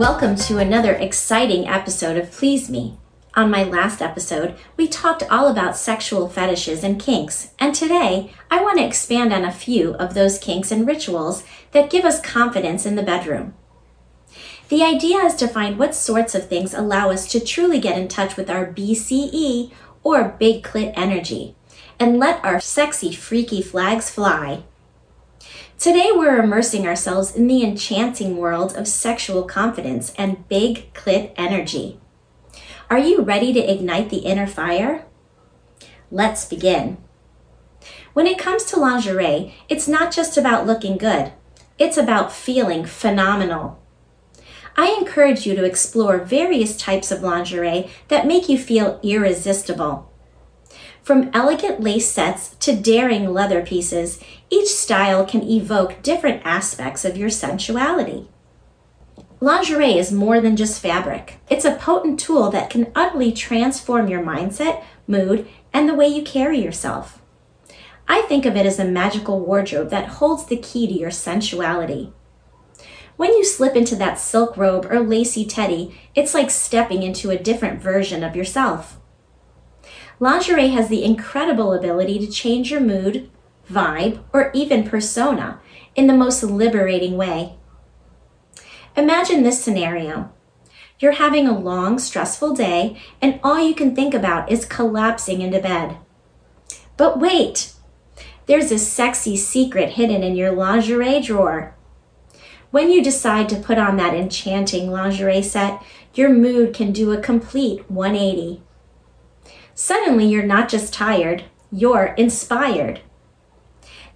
Welcome to another exciting episode of Please Me. On my last episode, we talked all about sexual fetishes and kinks, and today I want to expand on a few of those kinks and rituals that give us confidence in the bedroom. The idea is to find what sorts of things allow us to truly get in touch with our BCE or big clit energy and let our sexy, freaky flags fly. Today, we're immersing ourselves in the enchanting world of sexual confidence and big clit energy. Are you ready to ignite the inner fire? Let's begin. When it comes to lingerie, it's not just about looking good, it's about feeling phenomenal. I encourage you to explore various types of lingerie that make you feel irresistible. From elegant lace sets to daring leather pieces, each style can evoke different aspects of your sensuality. Lingerie is more than just fabric. It's a potent tool that can utterly transform your mindset, mood, and the way you carry yourself. I think of it as a magical wardrobe that holds the key to your sensuality. When you slip into that silk robe or lacy teddy, it's like stepping into a different version of yourself. Lingerie has the incredible ability to change your mood, vibe, or even persona in the most liberating way. Imagine this scenario. You're having a long, stressful day, and all you can think about is collapsing into bed. But wait! There's a sexy secret hidden in your lingerie drawer. When you decide to put on that enchanting lingerie set, your mood can do a complete 180. Suddenly, you're not just tired, you're inspired.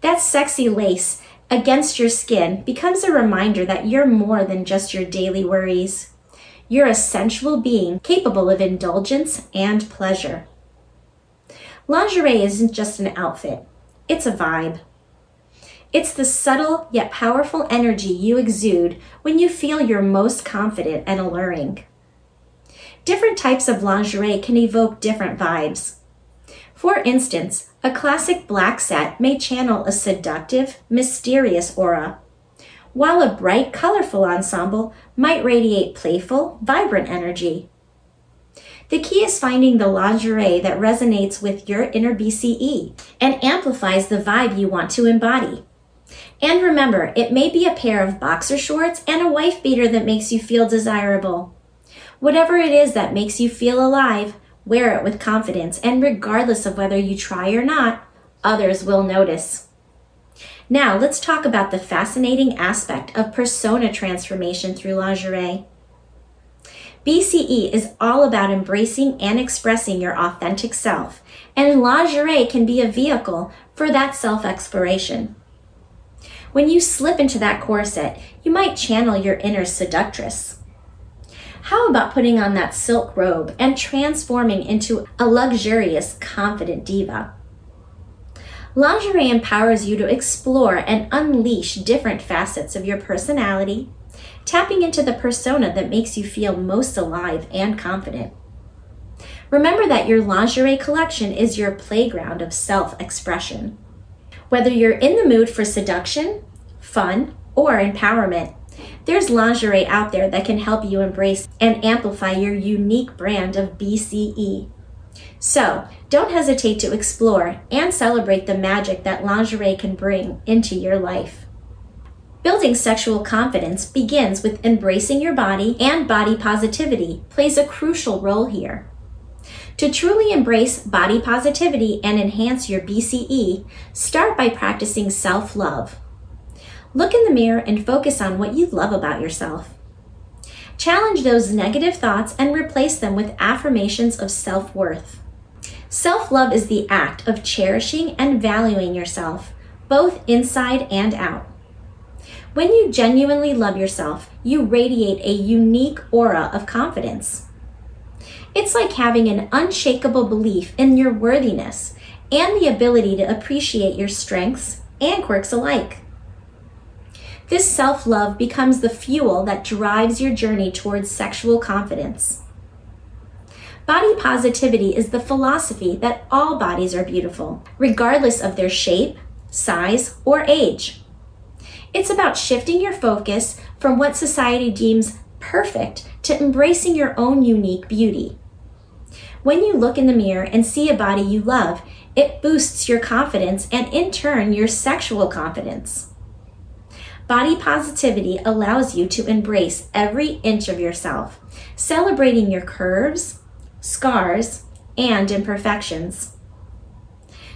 That sexy lace against your skin becomes a reminder that you're more than just your daily worries. You're a sensual being capable of indulgence and pleasure. Lingerie isn't just an outfit, it's a vibe. It's the subtle yet powerful energy you exude when you feel your most confident and alluring different types of lingerie can evoke different vibes. For instance, a classic black set may channel a seductive, mysterious aura, while a bright, colorful ensemble might radiate playful, vibrant energy. The key is finding the lingerie that resonates with your inner BCE and amplifies the vibe you want to embody. And remember, it may be a pair of boxer shorts and a wife beater that makes you feel desirable. Whatever it is that makes you feel alive, wear it with confidence, and regardless of whether you try or not, others will notice. Now, let's talk about the fascinating aspect of persona transformation through lingerie. BCE is all about embracing and expressing your authentic self, and lingerie can be a vehicle for that self exploration. When you slip into that corset, you might channel your inner seductress. How about putting on that silk robe and transforming into a luxurious, confident diva? Lingerie empowers you to explore and unleash different facets of your personality, tapping into the persona that makes you feel most alive and confident. Remember that your lingerie collection is your playground of self expression. Whether you're in the mood for seduction, fun, or empowerment, there's lingerie out there that can help you embrace and amplify your unique brand of BCE. So, don't hesitate to explore and celebrate the magic that lingerie can bring into your life. Building sexual confidence begins with embracing your body, and body positivity plays a crucial role here. To truly embrace body positivity and enhance your BCE, start by practicing self love. Look in the mirror and focus on what you love about yourself. Challenge those negative thoughts and replace them with affirmations of self worth. Self love is the act of cherishing and valuing yourself, both inside and out. When you genuinely love yourself, you radiate a unique aura of confidence. It's like having an unshakable belief in your worthiness and the ability to appreciate your strengths and quirks alike. This self love becomes the fuel that drives your journey towards sexual confidence. Body positivity is the philosophy that all bodies are beautiful, regardless of their shape, size, or age. It's about shifting your focus from what society deems perfect to embracing your own unique beauty. When you look in the mirror and see a body you love, it boosts your confidence and, in turn, your sexual confidence. Body positivity allows you to embrace every inch of yourself, celebrating your curves, scars, and imperfections.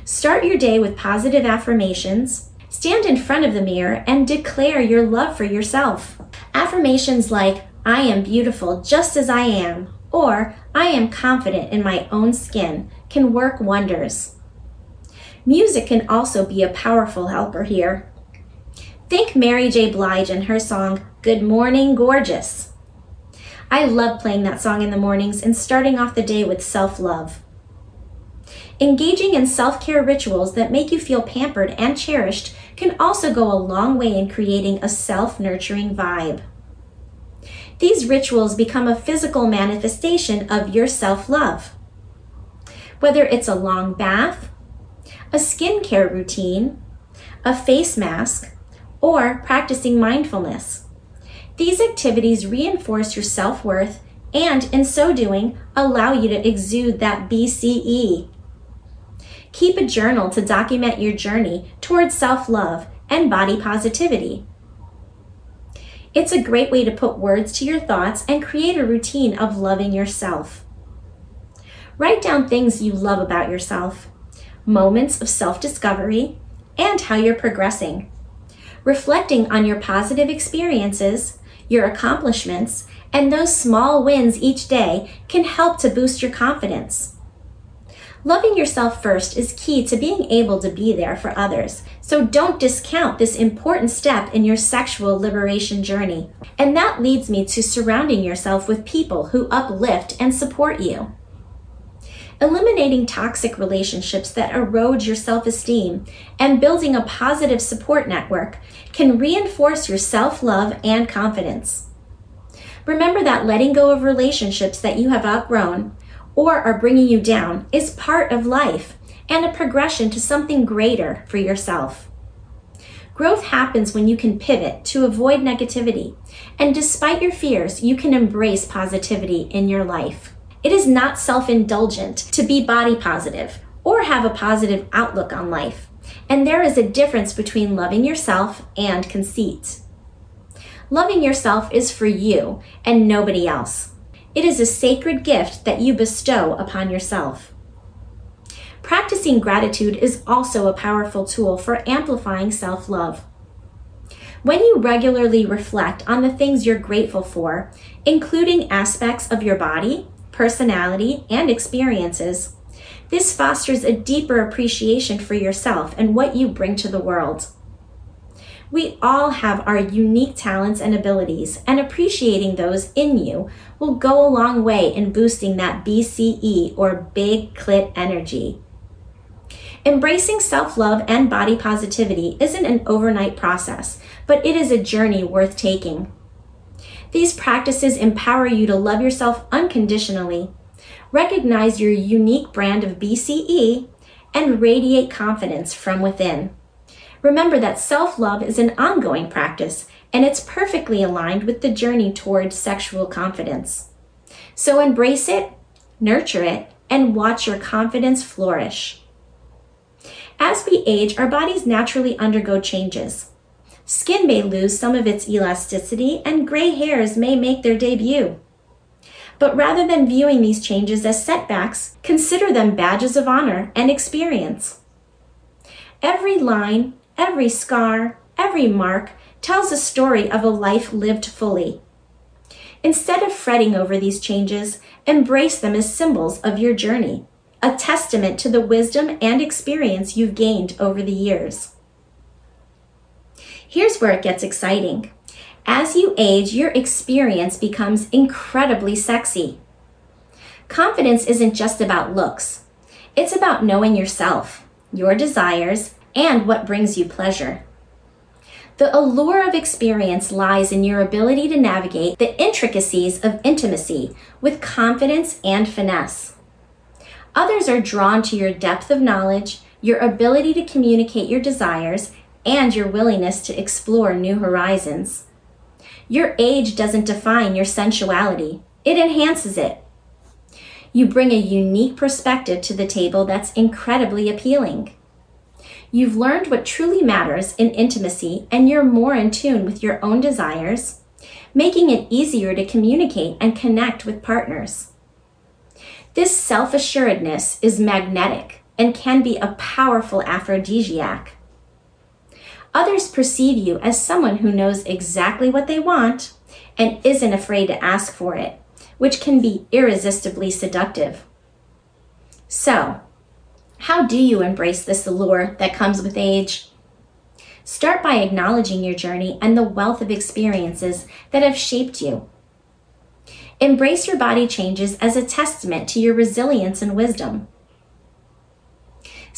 Start your day with positive affirmations. Stand in front of the mirror and declare your love for yourself. Affirmations like, I am beautiful just as I am, or I am confident in my own skin can work wonders. Music can also be a powerful helper here. Think Mary J. Blige and her song, Good Morning Gorgeous. I love playing that song in the mornings and starting off the day with self love. Engaging in self care rituals that make you feel pampered and cherished can also go a long way in creating a self nurturing vibe. These rituals become a physical manifestation of your self love. Whether it's a long bath, a skincare routine, a face mask, or practicing mindfulness. These activities reinforce your self worth and, in so doing, allow you to exude that BCE. Keep a journal to document your journey towards self love and body positivity. It's a great way to put words to your thoughts and create a routine of loving yourself. Write down things you love about yourself, moments of self discovery, and how you're progressing reflecting on your positive experiences, your accomplishments, and those small wins each day can help to boost your confidence. Loving yourself first is key to being able to be there for others, so don't discount this important step in your sexual liberation journey. And that leads me to surrounding yourself with people who uplift and support you. Eliminating toxic relationships that erode your self esteem and building a positive support network can reinforce your self love and confidence. Remember that letting go of relationships that you have outgrown or are bringing you down is part of life and a progression to something greater for yourself. Growth happens when you can pivot to avoid negativity, and despite your fears, you can embrace positivity in your life. It is not self indulgent to be body positive or have a positive outlook on life. And there is a difference between loving yourself and conceit. Loving yourself is for you and nobody else. It is a sacred gift that you bestow upon yourself. Practicing gratitude is also a powerful tool for amplifying self love. When you regularly reflect on the things you're grateful for, including aspects of your body, personality, and experiences. This fosters a deeper appreciation for yourself and what you bring to the world. We all have our unique talents and abilities, and appreciating those in you will go a long way in boosting that BCE or big clit energy. Embracing self love and body positivity isn't an overnight process, but it is a journey worth taking. These practices empower you to love yourself unconditionally, recognize your unique brand of BCE, and radiate confidence from within. Remember that self love is an ongoing practice and it's perfectly aligned with the journey towards sexual confidence. So embrace it, nurture it, and watch your confidence flourish. As we age, our bodies naturally undergo changes. Skin may lose some of its elasticity, and gray hairs may make their debut. But rather than viewing these changes as setbacks, consider them badges of honor and experience. Every line, every scar, every mark tells a story of a life lived fully. Instead of fretting over these changes, embrace them as symbols of your journey, a testament to the wisdom and experience you've gained over the years. Here's where it gets exciting. As you age, your experience becomes incredibly sexy. Confidence isn't just about looks, it's about knowing yourself, your desires, and what brings you pleasure. The allure of experience lies in your ability to navigate the intricacies of intimacy with confidence and finesse. Others are drawn to your depth of knowledge, your ability to communicate your desires, and your willingness to explore new horizons. Your age doesn't define your sensuality, it enhances it. You bring a unique perspective to the table that's incredibly appealing. You've learned what truly matters in intimacy and you're more in tune with your own desires, making it easier to communicate and connect with partners. This self assuredness is magnetic and can be a powerful aphrodisiac. Others perceive you as someone who knows exactly what they want and isn't afraid to ask for it, which can be irresistibly seductive. So, how do you embrace this allure that comes with age? Start by acknowledging your journey and the wealth of experiences that have shaped you. Embrace your body changes as a testament to your resilience and wisdom.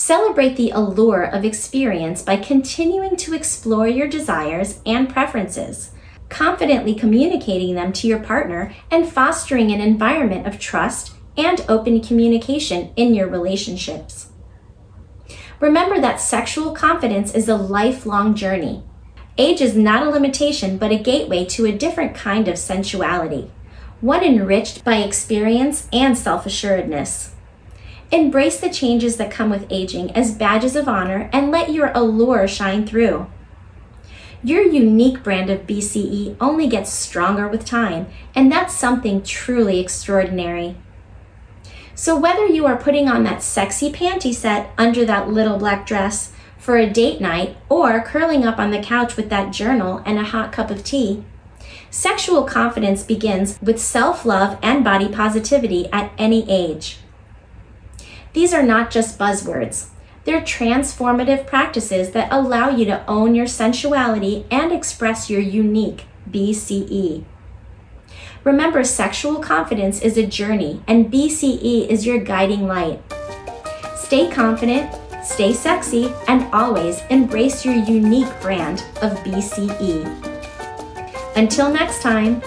Celebrate the allure of experience by continuing to explore your desires and preferences, confidently communicating them to your partner, and fostering an environment of trust and open communication in your relationships. Remember that sexual confidence is a lifelong journey. Age is not a limitation, but a gateway to a different kind of sensuality, one enriched by experience and self assuredness. Embrace the changes that come with aging as badges of honor and let your allure shine through. Your unique brand of BCE only gets stronger with time, and that's something truly extraordinary. So, whether you are putting on that sexy panty set under that little black dress for a date night or curling up on the couch with that journal and a hot cup of tea, sexual confidence begins with self love and body positivity at any age. These are not just buzzwords. They're transformative practices that allow you to own your sensuality and express your unique BCE. Remember, sexual confidence is a journey, and BCE is your guiding light. Stay confident, stay sexy, and always embrace your unique brand of BCE. Until next time,